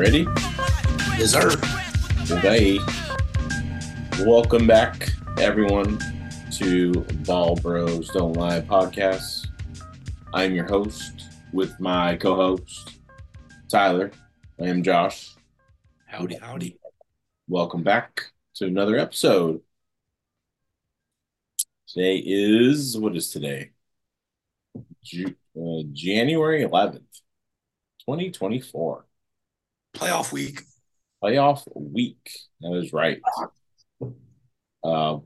Ready? Deserve. Okay. Welcome back, everyone, to Ball Bros Don't Lie podcast. I'm your host with my co host, Tyler. I am Josh. Howdy, howdy. Welcome back to another episode. Today is, what is today? Ju- uh, January 11th, 2024. Playoff week. playoff week. That is right. Uh,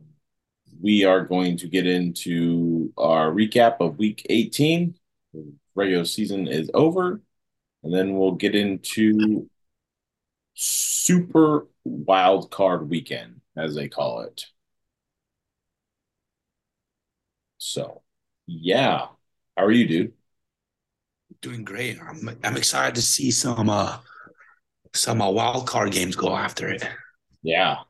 we are going to get into our recap of week 18. The regular season is over. And then we'll get into super wild card weekend, as they call it. So, yeah. How are you, dude? Doing great. I'm I'm excited to see some uh some uh, wild card games go after it. Yeah.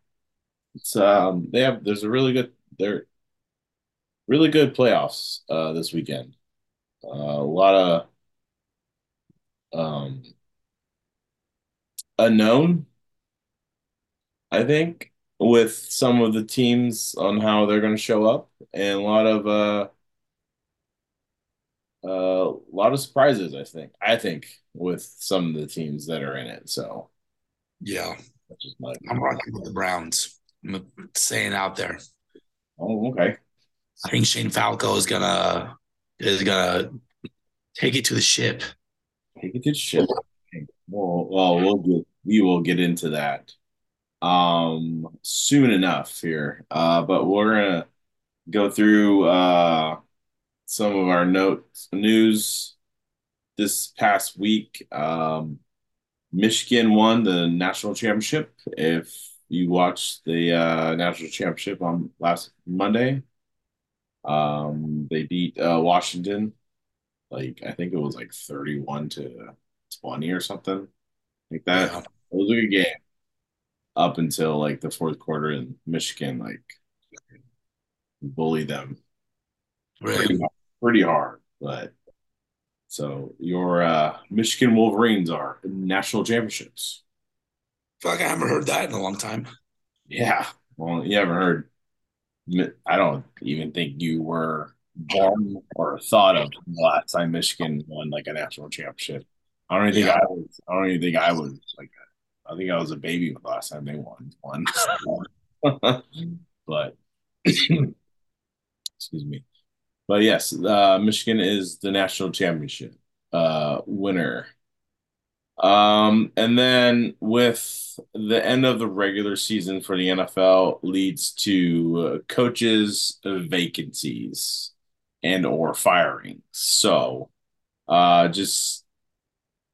It's um they have there's a really good they're really good playoffs uh this weekend. Uh, a lot of um unknown, I think, with some of the teams on how they're going to show up, and a lot of uh, uh, a lot of surprises. I think. I think with some of the teams that are in it. So Yeah. that's just my. I'm rocking with the Browns. I'm saying out there. Oh, okay. I think Shane Falco is gonna is gonna take it to the ship. Take it to the ship. Well, well, we'll get we will get into that um soon enough here. Uh, but we're gonna go through uh some of our notes news this past week. Um, Michigan won the national championship. If you watched the uh, national championship on last Monday, um, they beat uh, Washington. Like I think it was like thirty-one to twenty or something like that. Yeah. It was a good game up until like the fourth quarter, and Michigan like bullied them pretty, Really. pretty hard. But so your uh, Michigan Wolverines are national championships. I feel like I haven't heard that in a long time. Yeah. Well, you haven't heard. I don't even think you were born or thought of the last time Michigan won like a national championship. I don't even think Yeah. I was. I don't even think I was like. I think I was a baby the last time they won one. but excuse me. But yes, uh, Michigan is the national championship uh, winner. Um, and then with the end of the regular season for the NFL leads to uh, coaches vacancies and or firing. So, uh, just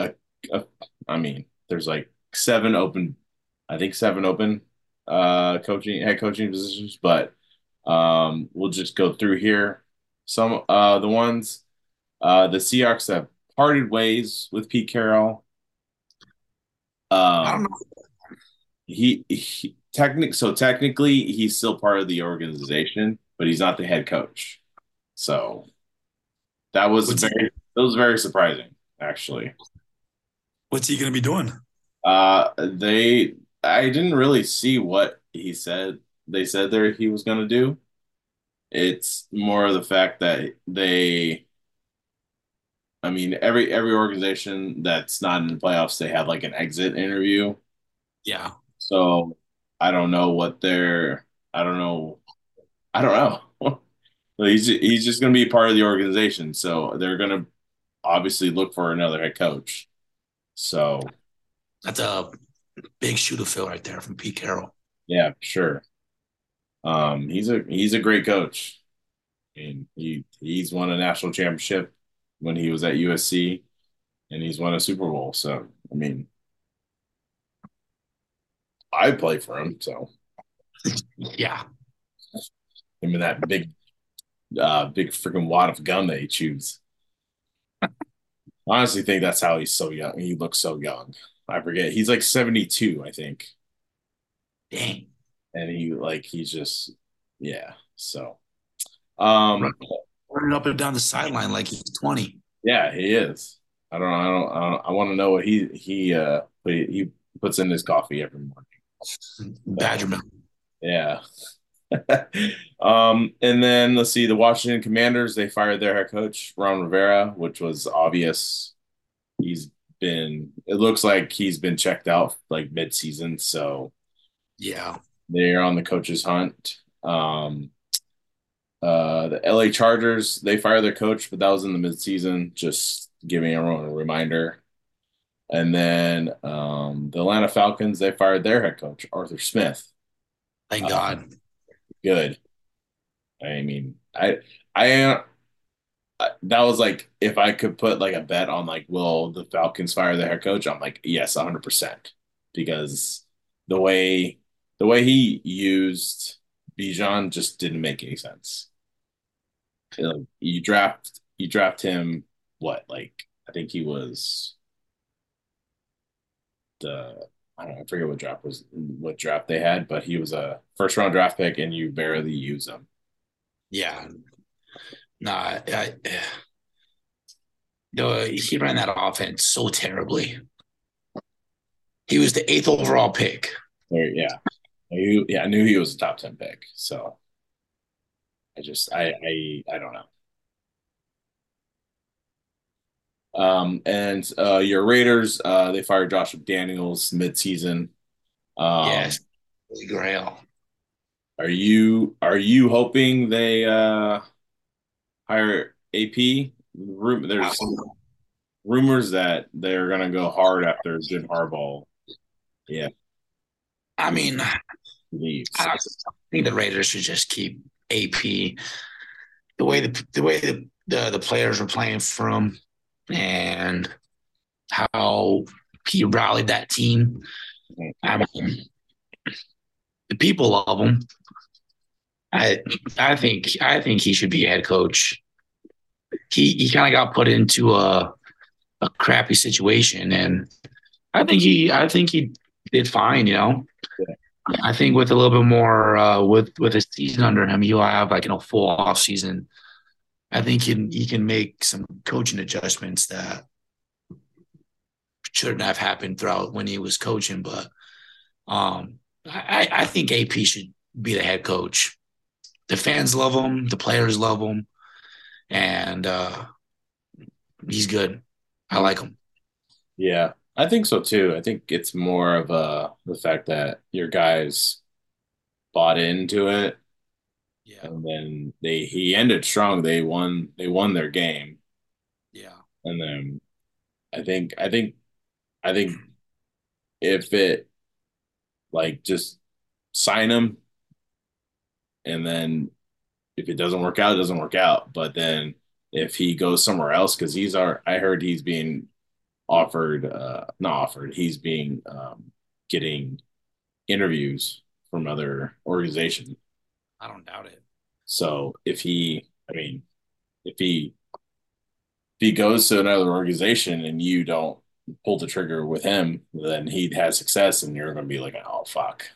a, a, I mean, there's like seven open, I think seven open uh coaching head coaching positions, but um, we'll just go through here. Some uh the ones uh the Seahawks have parted ways with Pete Carroll. I don't Um, know. he, he technic so technically he's still part of the organization, but he's not the head coach. So that was What's very that was very surprising, actually. What's he gonna be doing? Uh, they I didn't really see what he said. They said there he was gonna do. It's more of the fact that they, I mean, every every organization that's not in the playoffs, they have like an exit interview. Yeah. So I don't know what they're. I don't know. I don't know. He's he's just gonna be part of the organization, so they're gonna obviously look for another head coach. So That's a big shoe to fill right there from Pete Carroll. yeah, sure. Um, he's a he's a great coach. and he he's won a national championship when he was at USC, and he's won a Super Bowl. So I mean, I play for him. So Yeah. him and that big, uh, big freaking wad of gum that he chews. I honestly think that's how he's so young. He looks so young. I forget. He's like 72, I think. Dang. And he like he's just yeah. So um Running up and down the sideline like he's 20. yeah, he is. I don't know. I don't. I, don't, I want to know what he he uh he, he puts in his coffee every morning. Badger milk. Yeah. um, and then let's see the Washington Commanders. They fired their head coach Ron Rivera, which was obvious. He's been. It looks like he's been checked out like mid-season, so Yeah. They're on the coach's hunt. Um, uh, the LA Chargers they fired their coach, but that was in the mid-season. Just giving everyone a reminder. And then um, the Atlanta Falcons they fired their head coach Arthur Smith. Thank Uh, God. good. I mean, I I uh, that was like if I could put like a bet on like will the Falcons fire their head coach, I'm like yes, 100% because the way the way he used Bijan just didn't make any sense. Like, you draft you draft him what like I think he was the I don't know, I forget what draft was what draft they had, but he was a first round draft pick and you barely use him. Yeah. Nah, I, no, he ran that offense so terribly. He was the eighth overall pick. Yeah. I, yeah, I knew he was a top 10 pick. So I just I I I don't know. Um and uh your Raiders, uh they fired Josh McDaniels mid-season. Um yes. Holy Grail. are you are you hoping they uh hire AP? There's rumors that they're gonna go hard after Jim Harbaugh. Yeah, I mean, leaves. I think the Raiders should just keep AP. The way the the way the the, the players were playing from and how he rallied that team. I mean, the people love him. I I think I think he should be head coach. He he kind of got put into a a crappy situation, and I think he I think he did fine. You know, I think with a little bit more uh, with with a season under him, he'll have like you know full off season. I think he can he can make some coaching adjustments that shouldn't have happened throughout when he was coaching, but um, I, I think AP should be the head coach. The fans love him, the players love him, and uh, he's good. I like him. Yeah, I think so too. I think it's more of uh the fact that your guys bought into it Yeah, and then they he ended strong. They won they won their game. yeah, And then I think I think I think if it like just sign him and then if it doesn't work out, it doesn't work out. But then if he goes somewhere else, because he's our I heard he's being offered uh not offered, he's being um getting interviews from other organizations. I don't doubt it. So if he I mean if he if he goes to another organization and you don't pull the trigger with him, then he has success and you're gonna be like, oh fuck,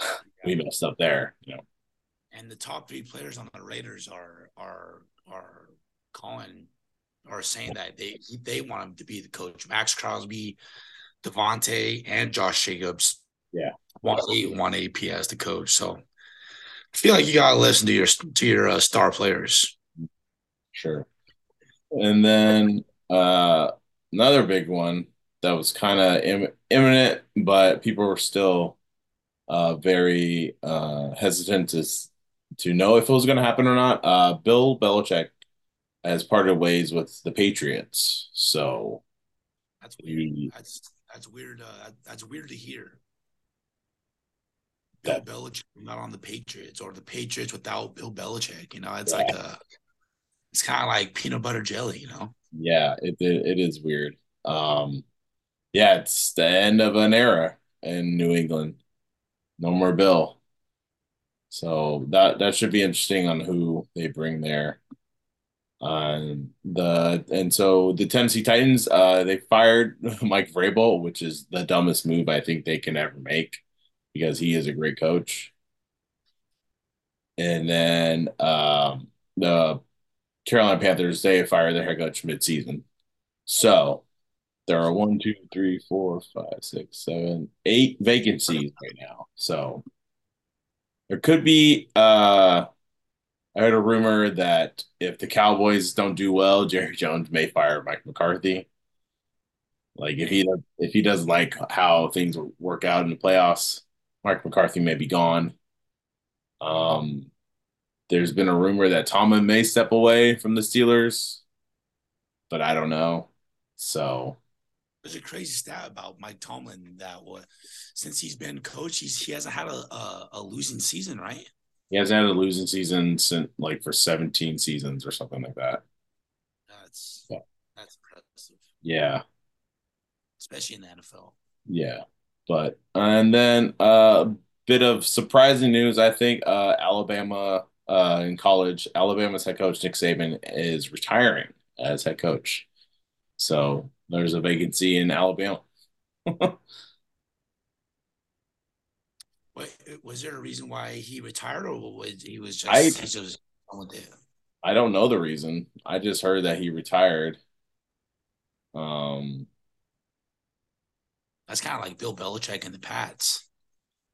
we messed up there, you know. And the top three players on the Raiders are are are calling or saying that they they want him to be the coach. Maxx Crosby, Davante, and Josh Jacobs. Yeah. want want AP as the coach. So I feel like you gotta listen to your to your uh, star players. Sure. And then uh, another big one that was kind of Im- imminent, but people were still uh, very uh, hesitant to to know if it was going to happen or not. Uh, Bill Belichick has of ways with the Patriots, so That's weird. you, That's that's weird. Uh, that's weird to hear. Bill that Belichick not on the Patriots or the Patriots without Bill Belichick. You know, it's yeah, like a it's kind of like peanut butter jelly. You know. yeah, it, it it is weird. Um, yeah, it's the end of an era in New England. No more Bill. So that that should be interesting on who they bring there. Um, the and so the Tennessee Titans, uh, they fired Mike Vrabel, which is the dumbest move I think they can ever make because he is a great coach. And then um, the Carolina Panthers, they fired their head coach mid-season. So there are one, two, three, four, five, six, seven, eight vacancies right now. So there could be uh I heard a rumor that if the Cowboys don't do well, Jerry Jones may fire Mike McCarthy. Like if he if he doesn't like how things work out in the playoffs, Mike McCarthy may be gone. Um, there's been a rumor that Tomlin may step away from the Steelers, but I don't know. So there's a crazy stat about Mike Tomlin that was since he's been coach, he's he hasn't had a, a, a losing season, right? He hasn't had a losing season since like for 17 seasons or something like that. That's yeah. that's impressive. Yeah. Especially in the NFL. Yeah. But and then a uh, bit of surprising news, I think uh Alabama uh in college, Alabama's head coach Nick Saban is retiring as head coach. So there's a vacancy in Alabama. was there a reason why he retired, or was he was just I, he just I don't know the reason. I just heard that he retired. Um, that's kind of like Bill Belichick and the Pats.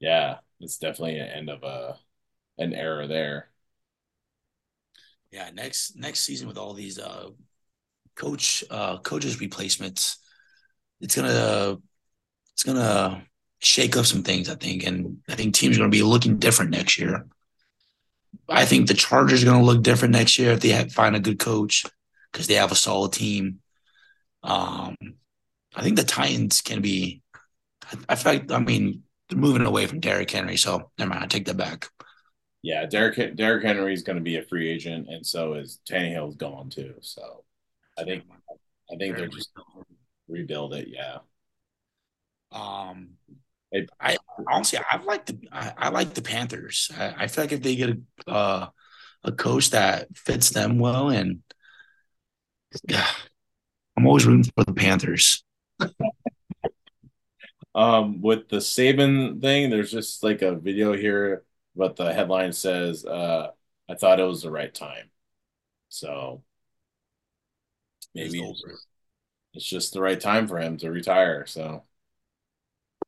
Yeah, it's definitely an end of a an era there. Yeah, next next season with all these uh coach uh coaches replacements, it's gonna it's gonna shake up some things, I think. And I think teams are going to be looking different next year. I think the Chargers are going to look different next year if they have, find a good coach because they have a solid team. Um, I think the Titans can be. I, I feel like I mean they're moving away from Derrick Henry, so never mind. I take that back. Yeah, Derrick Derrick Henry is going to be a free agent, and so is Tannehill's gone too. So I think I think they're just rebuild it. Yeah. Um, I honestly, I like the I, I, like the Panthers. I, I, feel like if they get a uh, a coach that fits them well, and yeah, I'm always rooting for the Panthers. um, with the Saban thing, there's just like a video here, but the headline says, uh, "I thought it was the right time," so maybe it's, it's just the right time for him to retire. So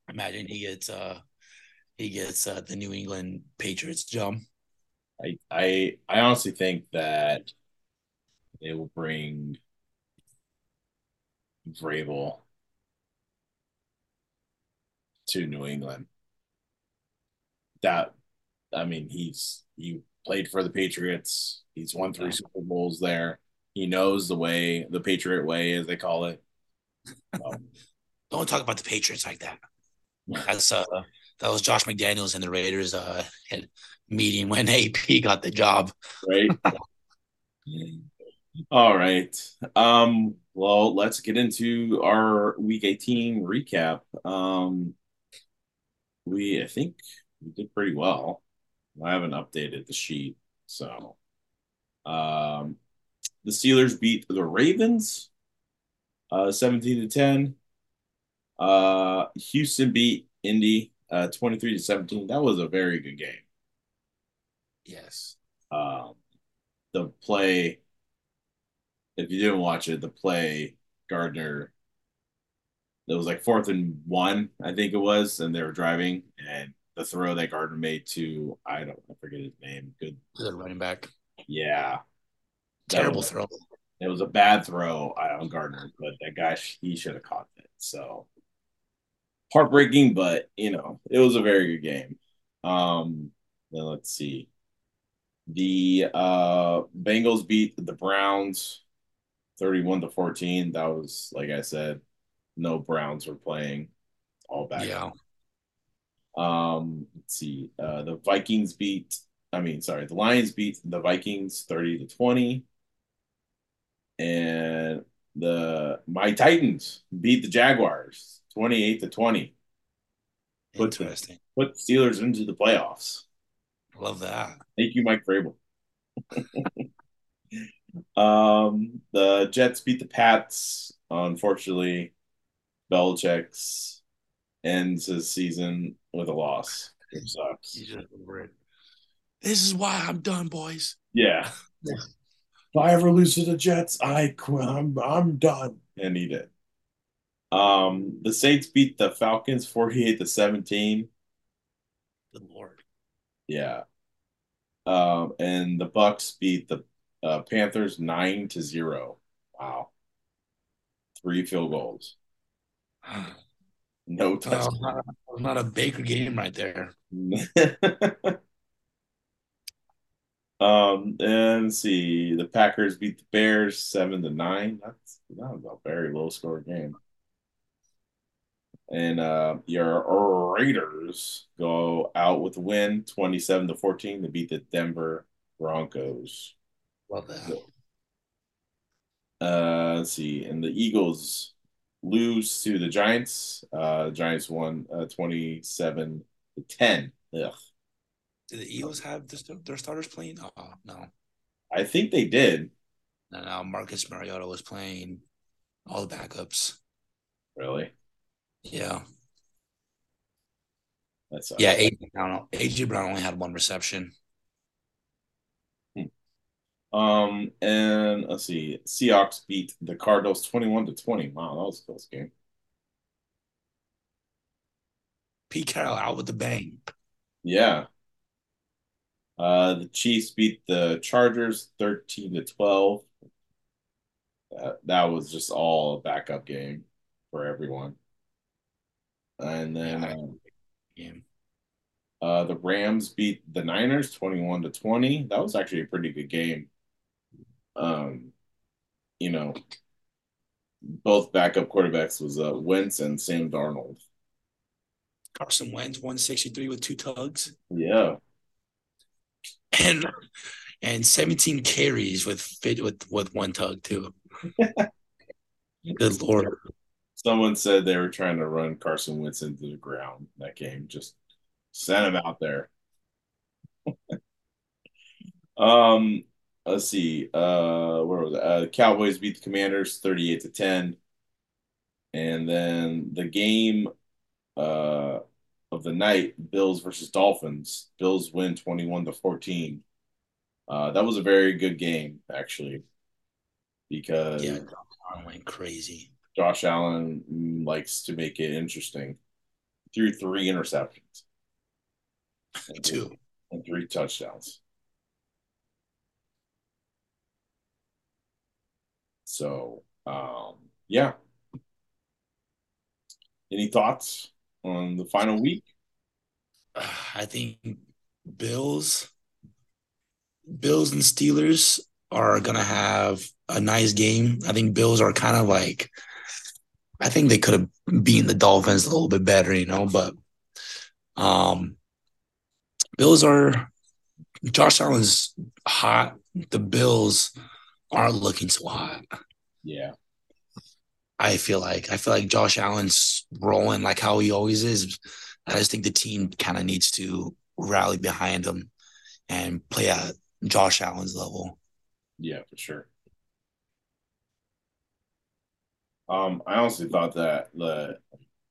imagine he gets uh he gets uh, the New England Patriots jump. I I I honestly think that it will bring Vrabel to New England. That I mean, he's he played for the Patriots. He's won three yeah. Super Bowls there. He knows the way, the Patriot way, as they call it. Don't talk about the Patriots like that. That's uh, that was Josh McDaniels and the Raiders uh meeting when AP got the job. Right. All right. Um, well, let's get into our week 18 recap. Um, we I think we did pretty well. I haven't updated the sheet, so um the Steelers beat the Ravens uh 17 to 10. Uh, Houston beat Indy uh, 23 to 17. That was a very good game. Yes. Um, the play, if you didn't watch it, the play Gardner, it was like fourth and one, I think it was, and they were driving, and the throw that Gardner made to I don't I forget his name. Good, good running back. Yeah, terrible was, throw. It was a bad throw on Gardner, but that guy he should have caught it. So heartbreaking, but you know, it was a very good game. Um, then let's see. The uh Bengals beat the Browns 31 to 14. That was like I said, no Browns were playing all back. Yeah. Um, let's see. Uh the Vikings beat I mean, sorry, the Lions beat the Vikings 30 to 20. And the my Titans beat the Jaguars 28 to 20. Put Interesting. The, put Steelers into the playoffs. Love that. Thank you, Mike Vrabel. um, the Jets beat the Pats. Unfortunately, Belichick's ends his season with a loss. It sucks. This is why I'm done, boys. Yeah. if I ever lose to the Jets, I quit. I'm I'm done. And he did. Um, the Saints beat the Falcons 48 to 17. Good lord. Yeah. Um, and the Bucks beat the uh, Panthers 9 to 0. Wow. Three field goals. No touchdowns. not, not a Baker game right there. Um, and see, the Packers beat the Bears seven to nine. That's that was a very low score game. And uh, your Raiders go out with a win, twenty-seven to fourteen, to beat the Denver Broncos. Love that. Uh, let's see, and the Eagles lose to the Giants. Uh, Giants won uh, twenty-seven to ten. Ugh. Do the Eagles have their starters playing? Oh no. I think they did. No, no. Marcus Mariota was playing all the backups. Really? Yeah. That's yeah. AJ Brown, AJ Brown only had one reception. Hmm. Um, and let's see, Seahawks beat the Cardinals twenty-one to twenty. Wow, that was a close game. Pete Carroll out with the bang. Yeah, uh, the Chiefs beat the Chargers 13 to 12. Uh, that was just all a backup game for everyone. And then yeah, uh, uh, the Rams beat the Niners 21 to 20. That was actually a pretty good game. Um, you know, both backup quarterbacks was uh, Wentz and Sam Darnold. Carson Wentz 163 with two tugs. Yeah and and 17 carries with fit with with one tug too. Good lord. Someone said they were trying to run Carson Wentz into the ground that game. Just send him out there. um, let's see. Uh, where was? Uh, the Cowboys beat the Commanders 38 to 10. And then the game uh of the night, Bills versus Dolphins. Bills win 21 to 14. Uh, that was a very good game, actually, because yeah, went crazy. Josh Allen likes to make it interesting. Threw three interceptions, and two, and three touchdowns. So, um, yeah. Any thoughts? on the final week? I think Bills, Bills and Steelers are gonna have a nice game. I think Bills are kind of like, I think they could have beaten the Dolphins a little bit better, you know, but um, Bills are Josh Allen's hot. The Bills aren't looking so hot. Yeah. I feel like I feel like Josh Allen's rolling like how he always is. I just think the team kind of needs to rally behind him and play at Josh Allen's level. Yeah, for sure. Um, I honestly thought that the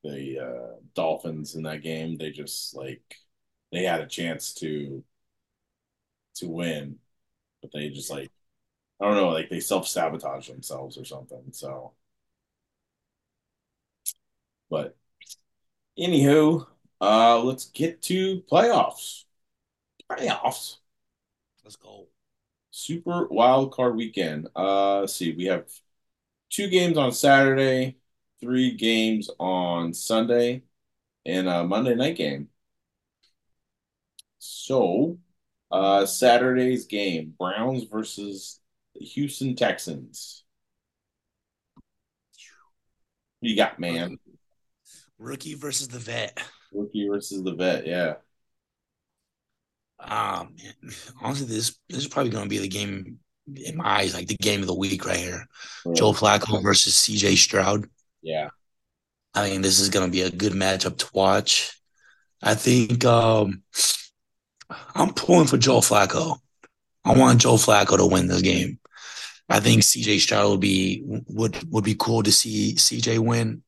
the uh, Dolphins in that game they just like they had a chance to to win, but they just like I don't know, like they self sabotage themselves or something. So but anywho, uh, let's get to playoffs. Playoffs. Let's go. Super wild card weekend. Uh, let's see. We have two games on Saturday, three games on Sunday, and a Monday night game. So, uh, Saturday's game: Browns versus the Houston Texans. You got, man? Rookie versus the vet. Rookie versus the vet, yeah. Um, honestly, this this is probably going to be the game in my eyes, like the game of the week right here. Joe Flacco versus C.J. Stroud. Yeah, I mean, this is going to be a good matchup to watch. I think um, I'm pulling for Joe Flacco. I want Joe Flacco to win this game. I think CJ Stroud would be would would be cool to see CJ win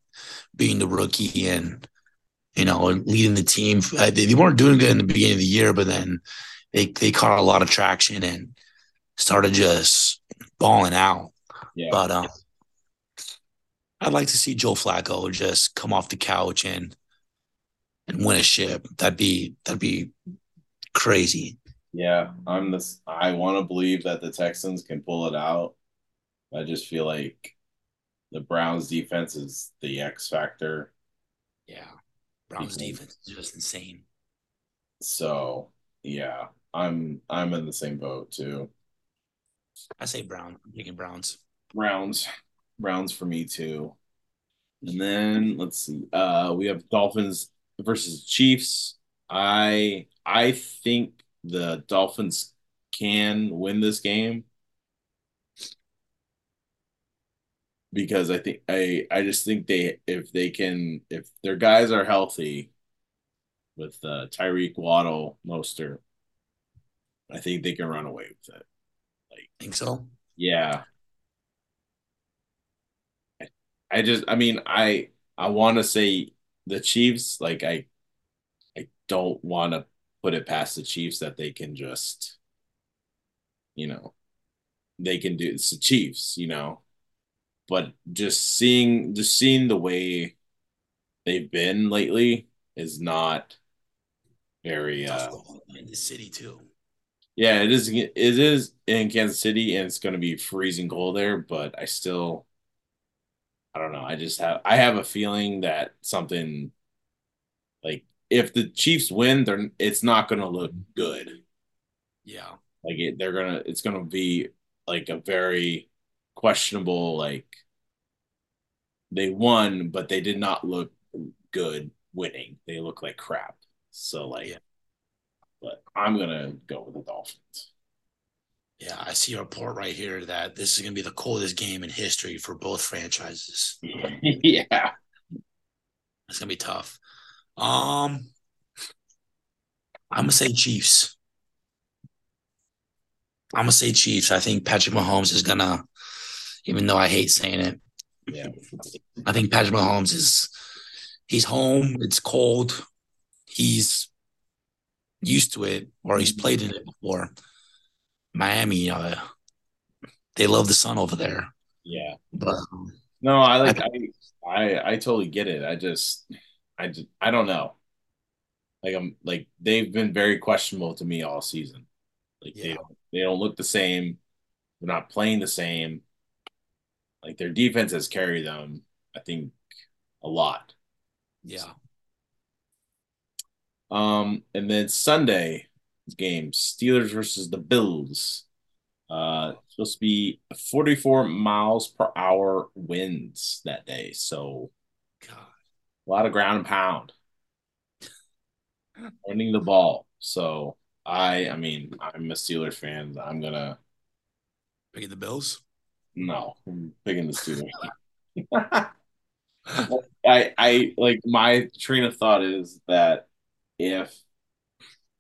being the rookie and you know leading the team. Uh, they weren't doing good in the beginning of the year, but then they they caught a lot of traction and started just balling out. Yeah. But um, I'd like to see Joe Flacco just come off the couch and and win a ship. That'd be that'd be crazy. Yeah, I'm this. I want to believe that the Texans can pull it out. I just feel like the Browns defense is the X factor. Yeah. Browns defense is just insane. So yeah, I'm I'm in the same boat too. I say Brown. I'm taking Browns. Browns. Browns for me too. And then let's see. Uh we have Dolphins versus Chiefs. I I think the Dolphins can win this game because I think I I just think they if they can if their guys are healthy with uh, Tyreek Waddle Mostert, I think they can run away with it. Think so? Yeah. I, I just I mean I I want to say the Chiefs like I I don't want to put it past the Chiefs that they can just you know they can do it's the Chiefs, you know but just seeing just seeing the way they've been lately is not very uh in the city too. Yeah, it is it is in Kansas City and it's going to be freezing cold there, but I still I don't know. I just have I have a feeling that something like if the Chiefs win, they're it's not going to look good. Yeah. Like it, they're going to it's going to be like a very questionable like they won but they did not look good winning they look like crap so like yeah. But i'm gonna go with the dolphins yeah i see a report right here that this is gonna be the coldest game in history for both franchises yeah it's gonna be tough um i'm gonna say chiefs i'm gonna say chiefs i think patrick mahomes is gonna even though I hate saying it. Yeah. I think Patrick Mahomes is he's home. It's cold. He's used to it, or he's played in it before. Miami, uh, they love the sun over there. Yeah. But no, I like I, I I totally get it. I just I just I don't know. Like I'm like they've been very questionable to me all season. Like yeah. they don't they don't look the same. They're not playing the same. Like their defense has carried them, I think, a lot. Yeah. Um, and then Sunday game, Steelers versus the Bills. Uh, supposed to be 44 miles per hour winds that day. So, God, a lot of ground and pound. Running the ball. So, I, I mean, I'm a Steelers fan. I'm gonna pick the Bills. No, I'm picking the Steelers. I I like my train of thought is that if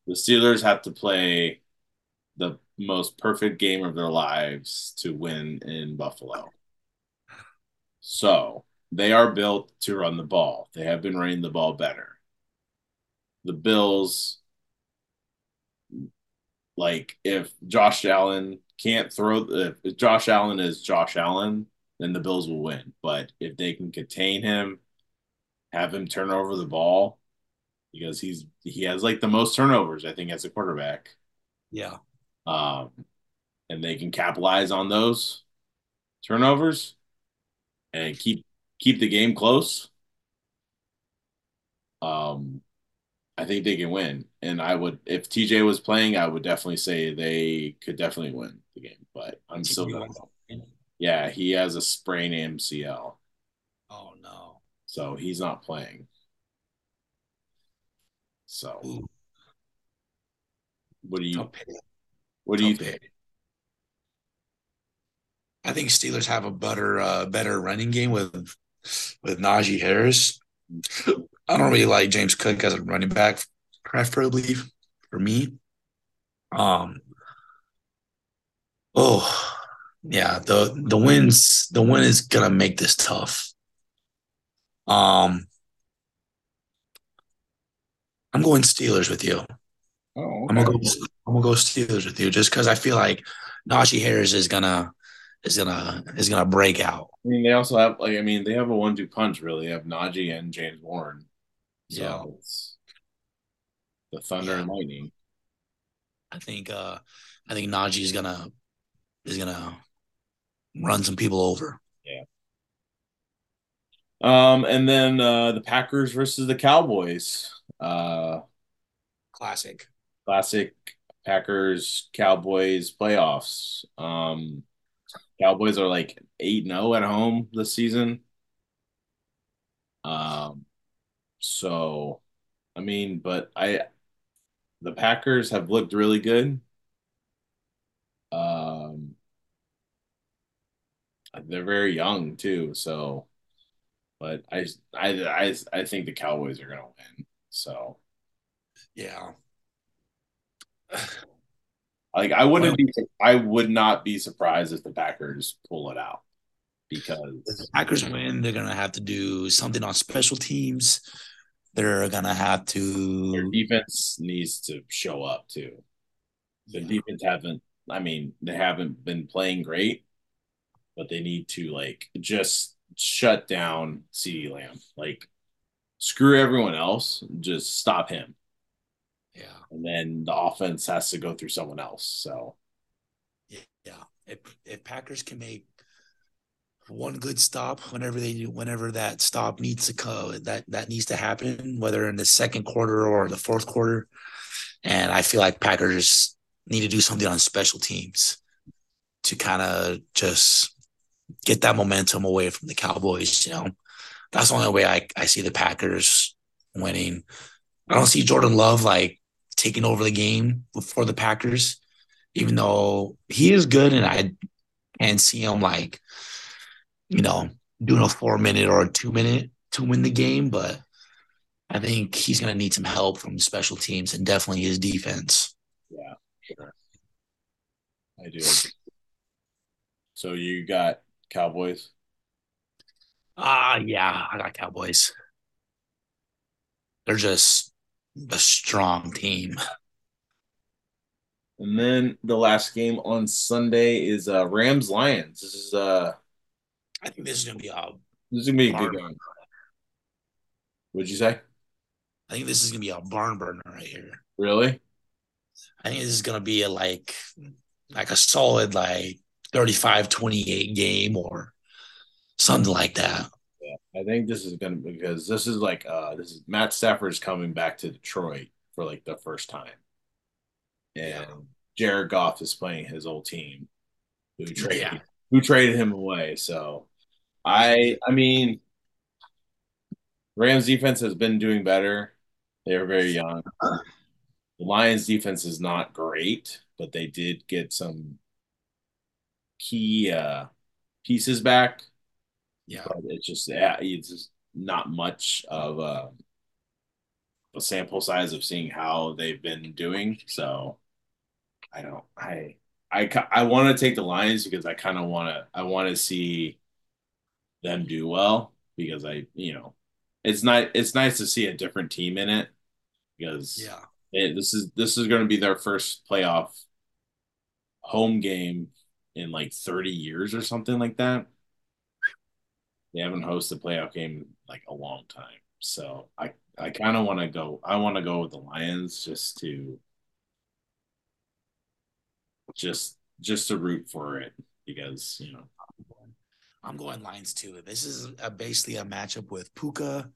the Steelers have to play the most perfect game of their lives to win in Buffalo. So they are built to run the ball. They have been running the ball better. The Bills, like if Josh Allen can't throw if Josh Allen is Josh Allen, then the Bills will win. But if they can contain him, have him turn over the ball, because he's he has like the most turnovers, I think, as a quarterback. Yeah. Um, and they can capitalize on those turnovers and keep keep the game close. Um, I think they can win. And I would, if TJ was playing, I would definitely say they could definitely win the game. But I'm still gonna. Yeah, he has a sprain MCL. Oh no! So he's not playing. So, Ooh. what do you? What do you think? I think Steelers have a better, uh, better running game with with Najee Harris. I don't really like James Cook as a running back, preferably for me. Um. Oh, yeah. the The wins. The win is gonna make this tough. Um. I'm going Steelers with you. Oh, okay. I'm gonna go. I'm gonna go Steelers with you just because I feel like Najee Harris is gonna is gonna is gonna break out. I mean, they also have like I mean, they have a one-two punch really. They have Najee and James Warren. So Yeah. it's the Thunder Yeah. and Lightning. I think uh I think Najee is gonna is gonna run some people over. Yeah. Um, and then uh the Packers versus the Cowboys. Uh Classic. classic Packers Cowboys playoffs. Um Cowboys are like 8-0 at home this season. Um so I mean, but I the Packers have looked really good. Um they're very young too, so but I I I I think the Cowboys are gonna win. So Yeah. like I wouldn't be I would not be surprised if the Packers pull it out because the Packers win, they're gonna have to do something on special teams. They're gonna have to. their defense needs to show up too. The Yeah. defense haven't I mean, they haven't been playing great, but they need to like just shut down CeeDee Lamb. Like screw everyone else, just stop him. Yeah. And then the offense has to go through someone else. So Yeah. If if Packers can make one good stop whenever they do whenever that stop needs to come that that needs to happen, whether in the second quarter or the fourth quarter. And I feel like Packers need to do something on special teams to kind of just get that momentum away from the Cowboys, you know. That's the only way I, I see the Packers winning. I don't see Jordan Love like taking over the game for the Packers, even though he is good and I can't see him like, you know, doing a four minute or a two minute to win the game. But I think he's going to need some help from special teams and definitely his defense. yeah, sure. I do. So you got Cowboys. Ah, yeah, I got Cowboys. They're just a strong team. And then the last game on Sunday is uh Rams Lions. This is uh I think this is going to be a this is gonna be a good game. What'd you say? I think this is going to be a barn burner right here. Really? I think this is going to be a like like a solid like 35-28 game or something like that. I think this is gonna because this is like uh this is Matt Stafford's coming back to Detroit for like the first time. And Yeah. Jared Goff is playing his old team who traded Yeah. who traded him away. So I I mean Rams defense has been doing better. They're very young. The Lions defense is not great, but they did get some key uh pieces back. Yeah. but it's just yeah, it's just not much of a, a sample size of seeing how they've been doing. So I don't I I I want to take the Lions because I kind of want to I want to see them do well because I you know it's not it's nice to see a different team in it because Yeah. it, this is this is going to be their first playoff home game in like 30 years or something like that. They haven't hosted a playoff game like a long time. So I I kind of want to go I want to go with the Lions just to just just to root for it because, you know, I'm going Lions too. This is a, basically a matchup with Puka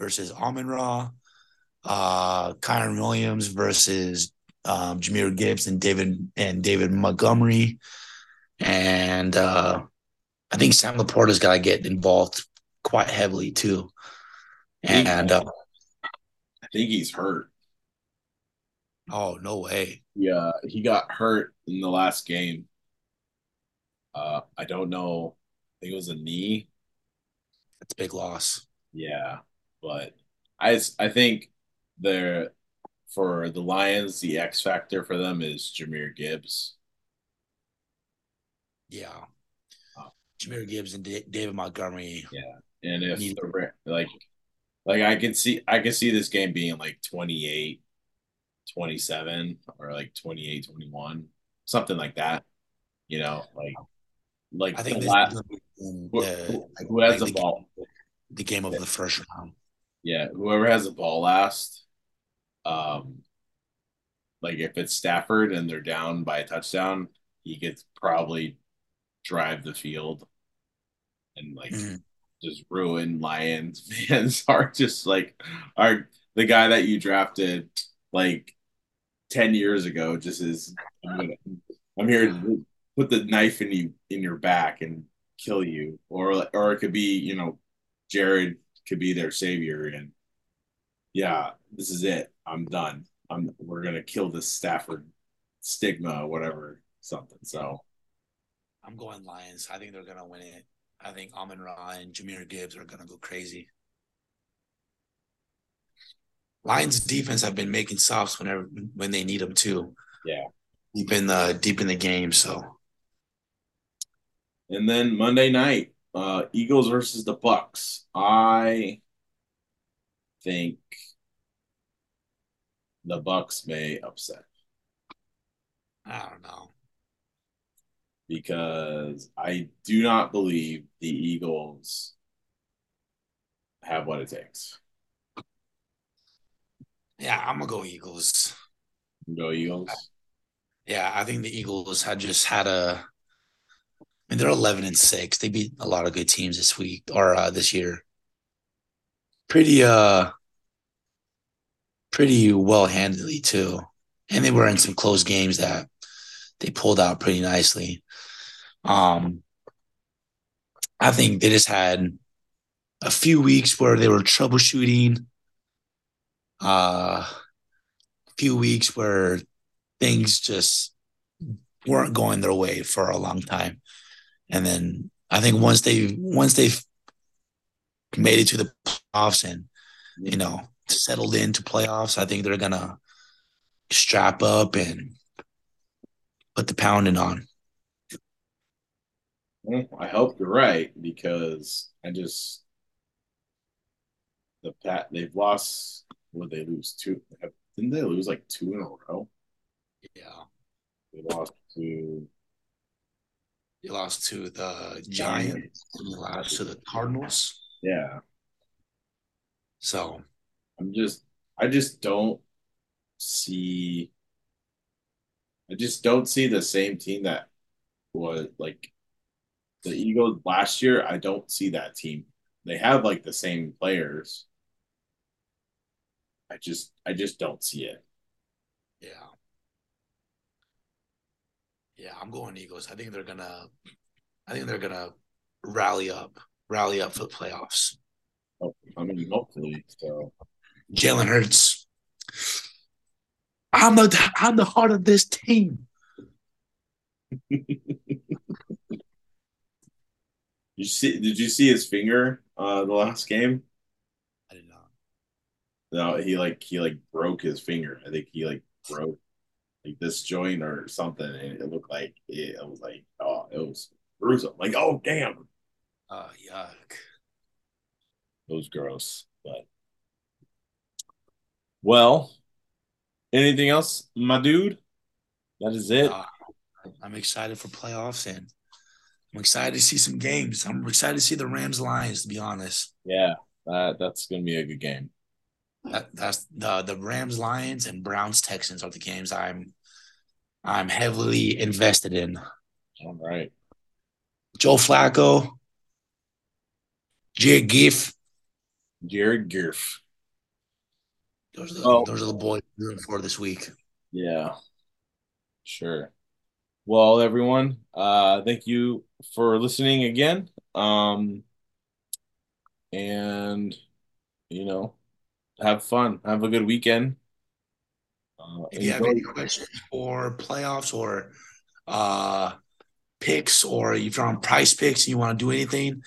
versus Amon Ra, uh, Kyren Williams versus um, Jahmyr Gibbs and David and David Montgomery, and uh, I think Sam LaPorta's got to get involved quite heavily too. And uh, I think he's hurt. oh no way, Yeah, he got hurt in the last game. Uh I don't know. I think it was a knee. that's a big loss. Yeah, but I I think they're for the Lions, the X factor for them is Jahmyr Gibbs. Yeah. Jahmyr Gibbs and Da- David Montgomery. Yeah, and if Need- the like like I could see I could see this game being like 28 27 or like 28 21 something like that. You know, like like I think the this la- is gonna be in who, the who- has like the the, ball. the game of the first round. Yeah, whoever has the ball last. Um, like if it's Stafford and they're down by a touchdown, he gets probably drive the field and like Mhm. just ruin Lions fans are just like are the guy that you drafted like 10 years ago just is I'm gonna I'm here to put the knife in you in your back and kill you or or it could be you know Jared could be their savior and yeah this is it I'm done I'm we're gonna kill this Stafford stigma whatever something so I'm going Lions. I think they're gonna win it. I think Amon Ra and Jahmyr Gibbs are gonna go crazy. Lions defense have been making stops whenever when they need them too. Yeah. Deep in the deep in the game. So And then Monday night, uh, Eagles versus the Bucks. I think the Bucks may upset I don't know. Because I do not believe the Eagles have what it takes. Yeah, I'm gonna go Eagles. Go Eagles. Yeah, I think the Eagles had just had a. I mean, they're 11 and six. They beat a lot of good teams this week or uh, this year. Pretty uh, pretty well handedly too, and they were in some close games that they pulled out pretty nicely. Um, I think they just had a few weeks where they were troubleshooting. Uh, a few weeks where things just weren't going their way for a long time. And then I think once they once they've made it to the playoffs and you know settled into playoffs, I think they're gonna strap up and put the pounding on. Well, I hope you're right because I just the pat they've lost. Would they lose two? Didn't they lose like two in a row? Yeah. They lost to You lost to the Giants and you lost to the Cardinals. yeah. So I'm just I just don't see I just don't see the same team that was like the Eagles last year. I don't see that team. They have like the same players. I just I just don't see it. yeah. Yeah, I'm going Eagles. I think they're gonna I think they're gonna rally up, rally up for the playoffs. Oh, I mean, hopefully. So Jalen Hurts. I'm the I'm the heart of this team. you see did you see his finger uh the last game? I did not. No, he like he like broke his finger. I think he like broke like this joint or something, and it looked like it, it was like oh, it was gruesome. Like oh damn, Oh yuck. it was gross. But well, anything else, my dude? That is it. Uh, I'm excited for playoffs and I'm excited to see some games. I'm excited to see the Rams Lions, to be honest. Yeah, that that's gonna be a good game. That, that's the the Rams Lions and Browns Texans are the games I'm I'm heavily invested in. All right. Joe Flacco, Jared Goff. Jared Goff. Those are the Oh. those are the boys rooting for this week. Yeah, sure. Well, everyone, uh, thank you for listening again. Um, and you know, have fun. Have a good weekend. Uh, If you have any questions for playoffs or uh picks, or if you're on Prize Picks and you want to do anything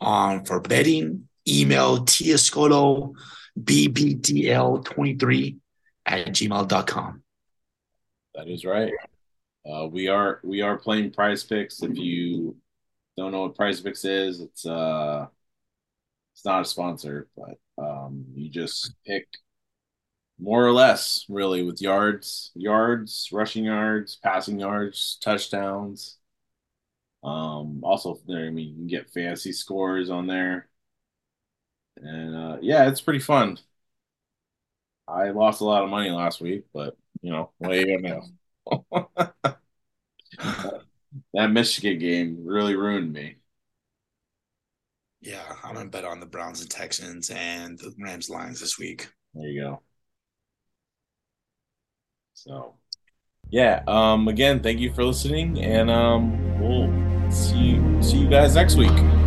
um for betting, email tiascolo bbdl23 at gmail.com. That is right. Uh, we are we are playing Prize Picks. If you don't know what Prize Picks is, it's uh it's not a sponsor, but um you just pick more or less really with yards, yards, rushing yards, passing yards, touchdowns. Um, also there, I mean, you can get fantasy scores on there, and uh, yeah, it's pretty fun. I lost a lot of money last week, but you know, what are you know? That Michigan game really ruined me. Yeah, I'm gonna bet on the Browns and Texans and the Rams Lions this week. There you go. So, yeah. Um. Again, thank you for listening, and um, we'll see you see you guys next week.